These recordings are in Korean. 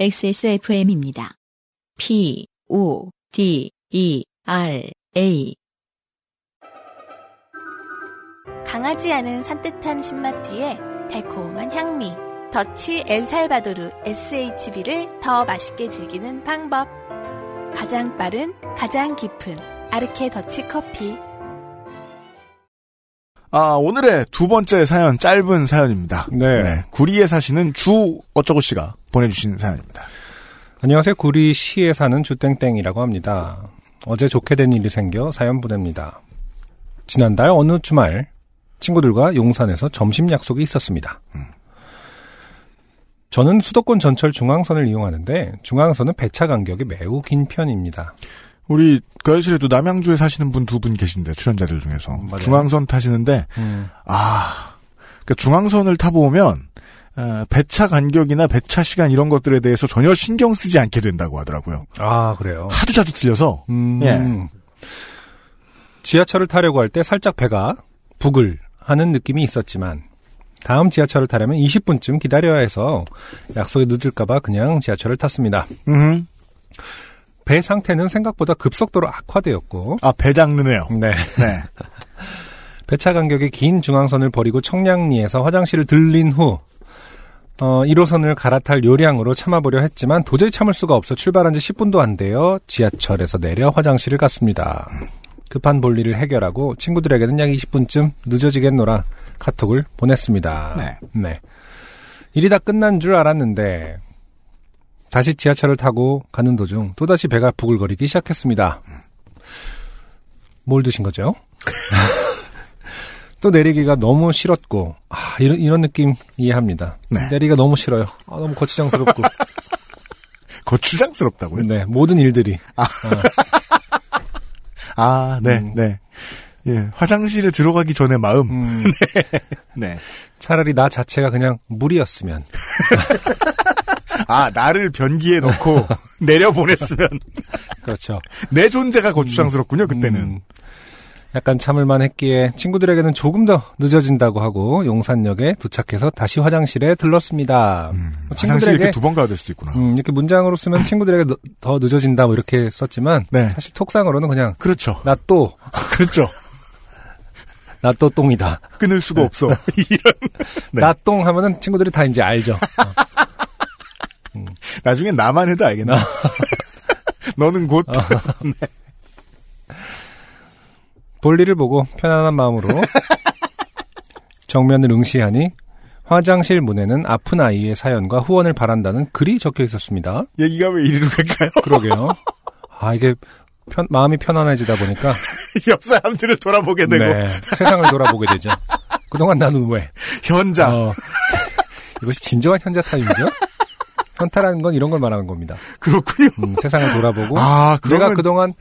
XSFM입니다. P, O, D, E, R, A. 강하지 않은 산뜻한 신맛 뒤에 달콤한 향미. 더치 엘살바도르 SHB를 더 맛있게 즐기는 방법. 가장 빠른, 가장 깊은 아르케 더치 커피. 아, 오늘의 두 번째 사연, 짧은 사연입니다. 네. 구리에 사시는 주 어쩌고 씨가 보내주신 사연입니다. 안녕하세요. 구리 시에 사는 주땡땡이라고 합니다. 어제 좋게 된 일이 생겨 사연 보냅니다. 지난달 어느 주말 친구들과 용산에서 점심 약속이 있었습니다. 저는 수도권 전철 중앙선을 이용하는데 중앙선은 배차 간격이 매우 긴 편입니다. 우리 그 아실에 도 남양주에 사시는 분두분 계신데 출연자들 중에서 맞아요. 중앙선 타시는데 아, 그러니까 중앙선을 타보면 어, 배차 간격이나 배차 시간 이런 것들에 대해서 전혀 신경 쓰지 않게 된다고 하더라고요. 아 그래요. 하도 자주 틀려서 음, 예. 지하철을 타려고 할 때 살짝 배가 부글 하는 느낌이 있었지만 다음 지하철을 타려면 20분쯤 기다려야 해서 약속이 늦을까봐 그냥 지하철을 탔습니다. 음, 배 상태는 생각보다 급속도로 악화되었고 아 배 장르네요. 네. 네, 배차 간격이 긴 중앙선을 버리고 청량리에서 화장실을 들린 후 어, 1호선을 갈아탈 요량으로 참아보려 했지만 도저히 참을 수가 없어 출발한 지 10분도 안 되어 지하철에서 내려 화장실을 갔습니다. 급한 볼일을 해결하고 친구들에게는 약 20분쯤 늦어지겠노라 카톡을 보냈습니다. 네. 일이 다 끝난 줄 알았는데 다시 지하철을 타고 가는 도중 또다시 배가 부글거리기 시작했습니다. 뭘 드신 거죠? 또 내리기가 너무 싫었고 아, 이런 이런 느낌 이해합니다. 네. 내리기가 너무 싫어요. 아, 너무 거추장스럽고 거추장스럽다고요? 네 모든 일들이 아, 네, 음. 네. 예, 화장실에 들어가기 전의 마음. 음, 네. 차라리 나 자체가 그냥 물이었으면 아, 나를 변기에 넣고 내려보냈으면 그렇죠. 내 존재가 거추장스럽군요, 그때는. 음, 약간 참을만 했기에 친구들에게는 조금 더 늦어진다고 하고 용산역에 도착해서 다시 화장실에 들렀습니다. 음, 친구들에게 이렇게 두 번 가야 될 수도 있구나. 음, 이렇게 문장으로 쓰면 친구들에게 너- 더 늦어진다 뭐 이렇게 썼지만 네. 사실 톡상으로는 그냥 그렇죠. 나 또, 그렇죠. 나 또 똥이다. 끊을 수가 없어. 이런. 네. 나똥 하면은 친구들이 다 이제 알죠. 어. 나중에 나만 해도 알겠네. 너는 곧. 볼일을 보고 편안한 마음으로 정면을 응시하니 화장실 문에는 아픈 아이의 사연과 후원을 바란다는 글이 적혀 있었습니다. 얘기가 왜 이리로 갈까요? 그러게요. 아 이게 편- 마음이 편안해지다 보니까 옆 사람들을 돌아보게 되고. 네, 세상을 돌아보게 되죠. 그동안 나는 왜? 현자. 어, 이것이 진정한 현자 타임이죠? 현타라는 건 이런 걸 말하는 겁니다. 그렇군요. 음, 세상을 돌아보고 아, 내가 그러면 그동안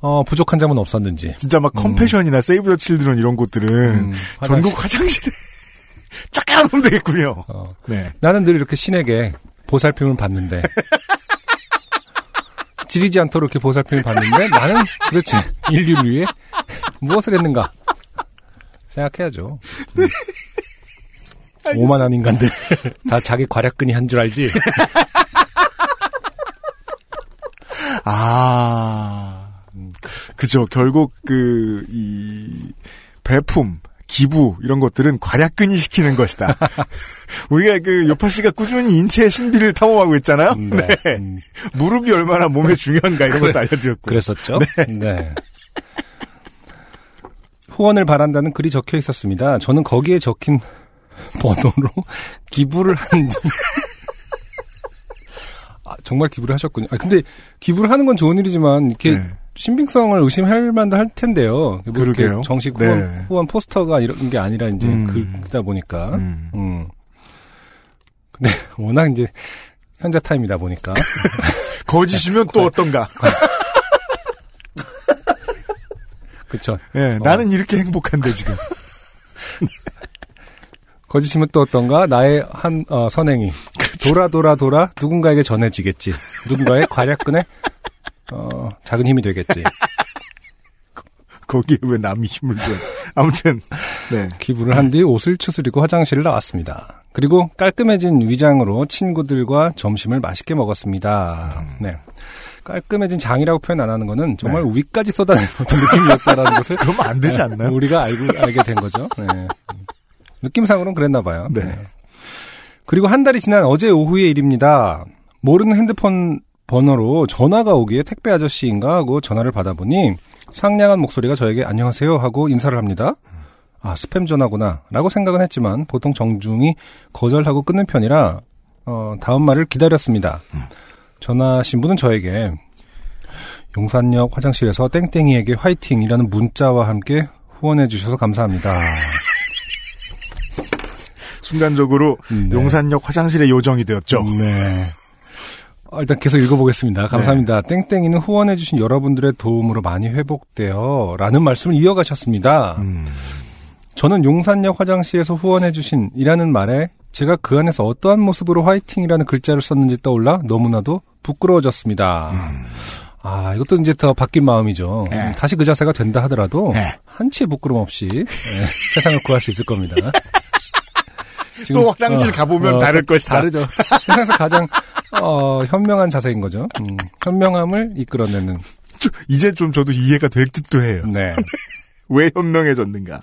어, 부족한 점은 없었는지 진짜 막 컴패션이나 세이브 더 칠드런 이런 곳들은 음, 전국 화장실에 쫙 깔아놓으면 되겠군요. 어, 네. 나는 늘 이렇게 신에게 보살핌을 받는데 지리지 않도록 이렇게 보살핌을 받는데 나는 도대체 인류를 위해 무엇을 했는가 생각해야죠. 음. 오만한 인간들 다 자기 과략근이 한 줄 알지. 아, 그죠. 결국 그, 이, 배품, 기부, 이런 것들은 과략근이 시키는 것이다. 우리가 그, 요파 씨가 꾸준히 인체의 신비를 탐험하고 있잖아요. 네. 네. 음, 무릎이 얼마나 몸에 중요한가 이런 것도 알려드렸고. 그랬었죠. 네. 후원을 바란다는 글이 적혀 있었습니다. 저는 거기에 적힌 번호로 기부를 한 아, 정말 기부를 하셨군요. 아, 근데 기부를 하는 건 좋은 일이지만 이렇게 네. 신빙성을 의심할 만도 할 텐데요. 뭐 그러게요. 정식 네. 후원, 후원 포스터가 이런 게 아니라 이제 음. 글다 보니까. 음. 음. 근데 워낙 이제 현자 타임이다 보니까 거짓이면 또 어떤가. 그쵸. 예, 나는 이렇게 행복한데 지금. 거짓이면 또 어떤가? 나의 한 어, 선행이 돌아 돌아 돌아 누군가에게 전해지겠지. 누군가의 과략근에 어, 작은 힘이 되겠지. 거기에 왜 남이 힘을 줘. 아무튼, 네. 기부를 한 뒤 옷을 추스리고 화장실을 나왔습니다. 그리고 깔끔해진 위장으로 친구들과 점심을 맛있게 먹었습니다. 네. 깔끔해진 장이라고 표현 안 하는 거는 정말 위까지 쏟아내는 어떤 느낌이었다라는 것을 그러면 안 되지 않나요? 우리가 알고 알게 된 거죠. 네. 느낌상으로는 그랬나 봐요. 네. 그리고 한 달이 지난 어제 오후의 일입니다. 모르는 핸드폰 번호로 전화가 오기에 택배 아저씨인가 하고 전화를 받아보니 상냥한 목소리가 저에게 안녕하세요 하고 인사를 합니다. 아 스팸 전화구나 라고 생각은 했지만 보통 정중히 거절하고 끊는 편이라 어, 다음 말을 기다렸습니다. 전화하신 분은 저에게 용산역 화장실에서 땡땡이에게 화이팅이라는 문자와 함께 후원해 주셔서 감사합니다. 순간적으로 네. 용산역 화장실의 요정이 되었죠. 네. 어, 일단 계속 읽어보겠습니다. 감사합니다. 땡땡이는 후원해주신 여러분들의 도움으로 많이 회복되어 라는 말씀을 이어가셨습니다. 음. 저는 용산역 화장실에서 후원해주신 이라는 말에 제가 그 안에서 어떠한 모습으로 화이팅이라는 글자를 썼는지 떠올라 너무나도 부끄러워졌습니다. 아, 이것도 이제 더 바뀐 마음이죠. 네. 음, 다시 그 자세가 된다 하더라도 네. 한치의 부끄럼 없이 예, 세상을 구할 수 있을 겁니다. 또 화장실 가보면 다를 것이다. 다르죠. 세상에서 가장 어, 현명한 자세인 거죠. 음, 현명함을 이끌어내는. 좀- 이제 좀 저도 이해가 될 듯도 해요. 네. 왜 현명해졌는가?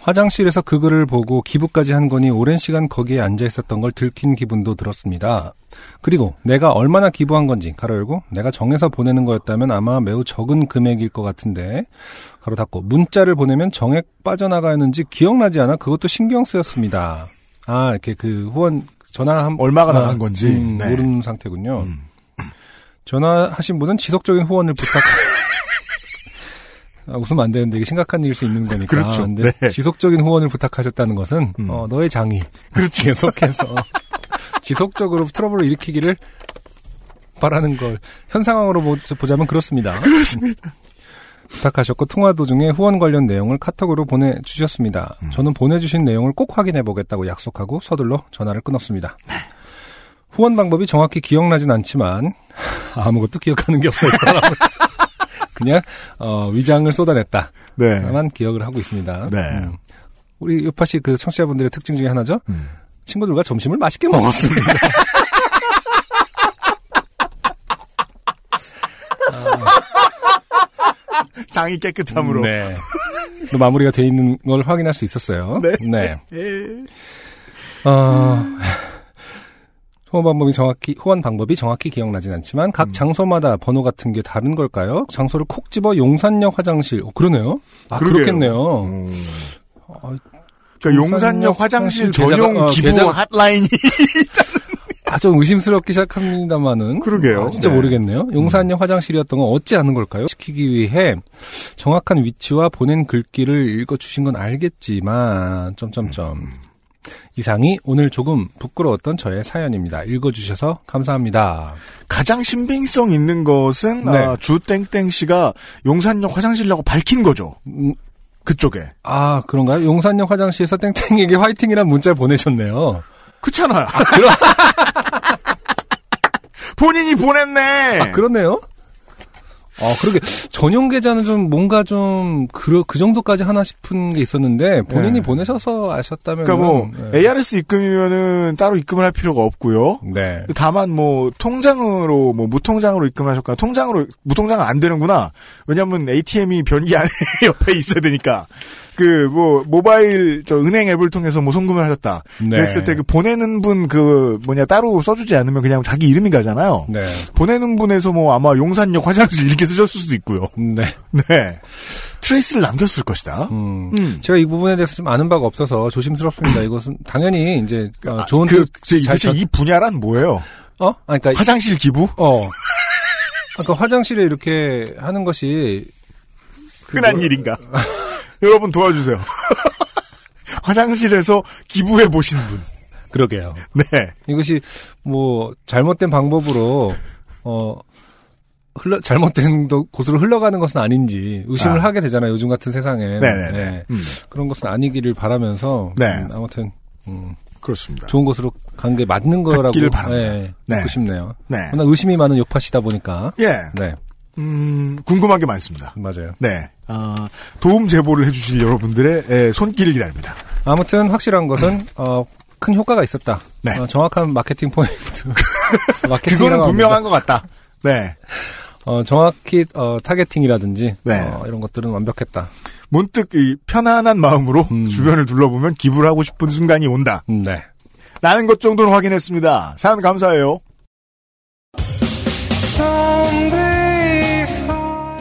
화장실에서 그 글을 보고 기부까지 한 거니 오랜 시간 거기에 앉아 있었던 걸 들킨 기분도 들었습니다. 그리고 내가 얼마나 기부한 건지 가로 열고 내가 정해서 보내는 거였다면 아마 매우 적은 금액일 것 같은데 가로 닫고 문자를 보내면 정액 빠져나가는지 기억나지 않아 그것도 신경 쓰였습니다. 아 이렇게 그 후원 전화 한 얼마가 아, 나간 건지. 음, 네. 모르는 상태군요. 음. 전화하신 분은 지속적인 후원을 부탁. 아, 웃으면 안 되는데 이게 심각한 일일 수 있는 거니까. 그렇죠. 근데 네. 지속적인 후원을 부탁하셨다는 것은 음. 어, 너의 장이 그렇죠. 계속해서 지속적으로 트러블을 일으키기를 바라는 걸 현 상황으로 보- 보자면 그렇습니다. 그렇습니다. 부탁하셨고 통화 도중에 후원 관련 내용을 카톡으로 보내주셨습니다. 음. 저는 보내주신 내용을 꼭 확인해 보겠다고 약속하고 서둘러 전화를 끊었습니다. 후원 방법이 정확히 기억나진 않지만 아무것도 기억하는 게 없어요. 그냥 어, 위장을 쏟아냈다. 네. 만 기억을 하고 있습니다. 네. 음. 우리 요파 씨 그 청취자분들의 특징 중에 하나죠. 음. 친구들과 점심을 맛있게 먹었습니다. 장이 깨끗함으로. 네. 또 마무리가 돼 있는 걸 확인할 수 있었어요. 네. 네. 어, 후원 방법이 정확히, 후원 방법이 정확히 기억나진 않지만 각 장소마다 번호 같은 게 다른 걸까요? 장소를 콕 집어 용산역 화장실. 어, 그러네요. 아, 그러게요. 그렇겠네요. 음. 어, 그러니까 용산역 용산역 화장실 화장실 전용 계좌가- 어, 기부 계좌가- 핫라인이 아, 좀 의심스럽기 시작합니다만은. 그러게요. 아, 진짜 네. 모르겠네요. 용산역 화장실이었던 건 어찌 아는 걸까요? 시키기 위해 정확한 위치와 보낸 글귀를 읽어주신 건 알겠지만, 점점점. 이상이 오늘 조금 부끄러웠던 저의 사연입니다. 읽어주셔서 감사합니다. 가장 신빙성 있는 것은 네. 아, 주땡땡 씨가 용산역 화장실이라고 밝힌 거죠. 음, 그쪽에. 아, 그런가요? 용산역 화장실에서 땡땡에게 화이팅이란 문자를 보내셨네요. 그렇잖아요. 본인이 보냈네. 아, 그렇네요? 아, 그러게. 전용 계좌는 좀 뭔가 좀, 그, 그 정도까지 하나 싶은 게 있었는데, 본인이 네. 보내셔서 아셨다면. 그러니까 뭐 ARS 입금이면은 따로 입금을 할 필요가 없고요. 네. 다만 뭐 통장으로 뭐 무통장으로 입금하셨거나 통장으로 무통장은 안 되는구나. 왜냐하면 ATM이 변기 안에 옆에 있어야 되니까. 그 뭐 모바일 저 은행 앱을 통해서 뭐 송금을 하셨다. 네. 그랬을 때 그 보내는 분 그 뭐냐 따로 써주지 않으면 그냥 자기 이름이 가잖아요. 네. 보내는 분에서 뭐 아마 용산역 화장실 이렇게 쓰셨을 수도 있고요. 네. 네. 트레이스를 남겼을 것이다. 음. 음. 제가 이 부분에 대해서 좀 아는 바가 없어서 조심스럽습니다. 이것은 당연히 이제 어, 좋은 그, 뜻 그, 잘이 분야란 뭐예요? 어? 아, 그러니까 화장실 기부? 어. 아까 화장실에 이렇게 하는 것이 그 흔한 뭐- 일인가? 여러분 도와주세요. 화장실에서 기부해 보신 분. 그러게요. 네. 이것이 뭐 잘못된 방법으로 어 흘러 잘못된 도- 곳으로 흘러가는 것은 아닌지 의심을 아. 하게 되잖아요. 요즘 같은 세상에. 네네 네. 음, 그런 것은 아니기를 바라면서 네. 음, 아무튼 음, 그렇습니다. 좋은 곳으로 간 게 맞는 거라고. 예, 네. 믿고 싶네요. 네. 워낙 의심이 많은 요파시다 보니까 예. 네 음, 궁금한 게 많습니다. 맞아요. 네. 아, 도움 제보를 해주실 여러분들의 에, 손길을 기다립니다. 아무튼 확실한 것은 어, 큰 효과가 있었다. 네. 어, 정확한 마케팅 포인트. 마케팅이라고 그거는 합니다. 분명한 것 같다. 네. 어, 정확히 어, targeting이라든지 네. 어, 이런 것들은 완벽했다. 문득 이 편안한 마음으로 음. 주변을 둘러보면 기부를 하고 싶은 순간이 온다. 음, 네. 라는 것 정도는 확인했습니다. 사연 감사해요.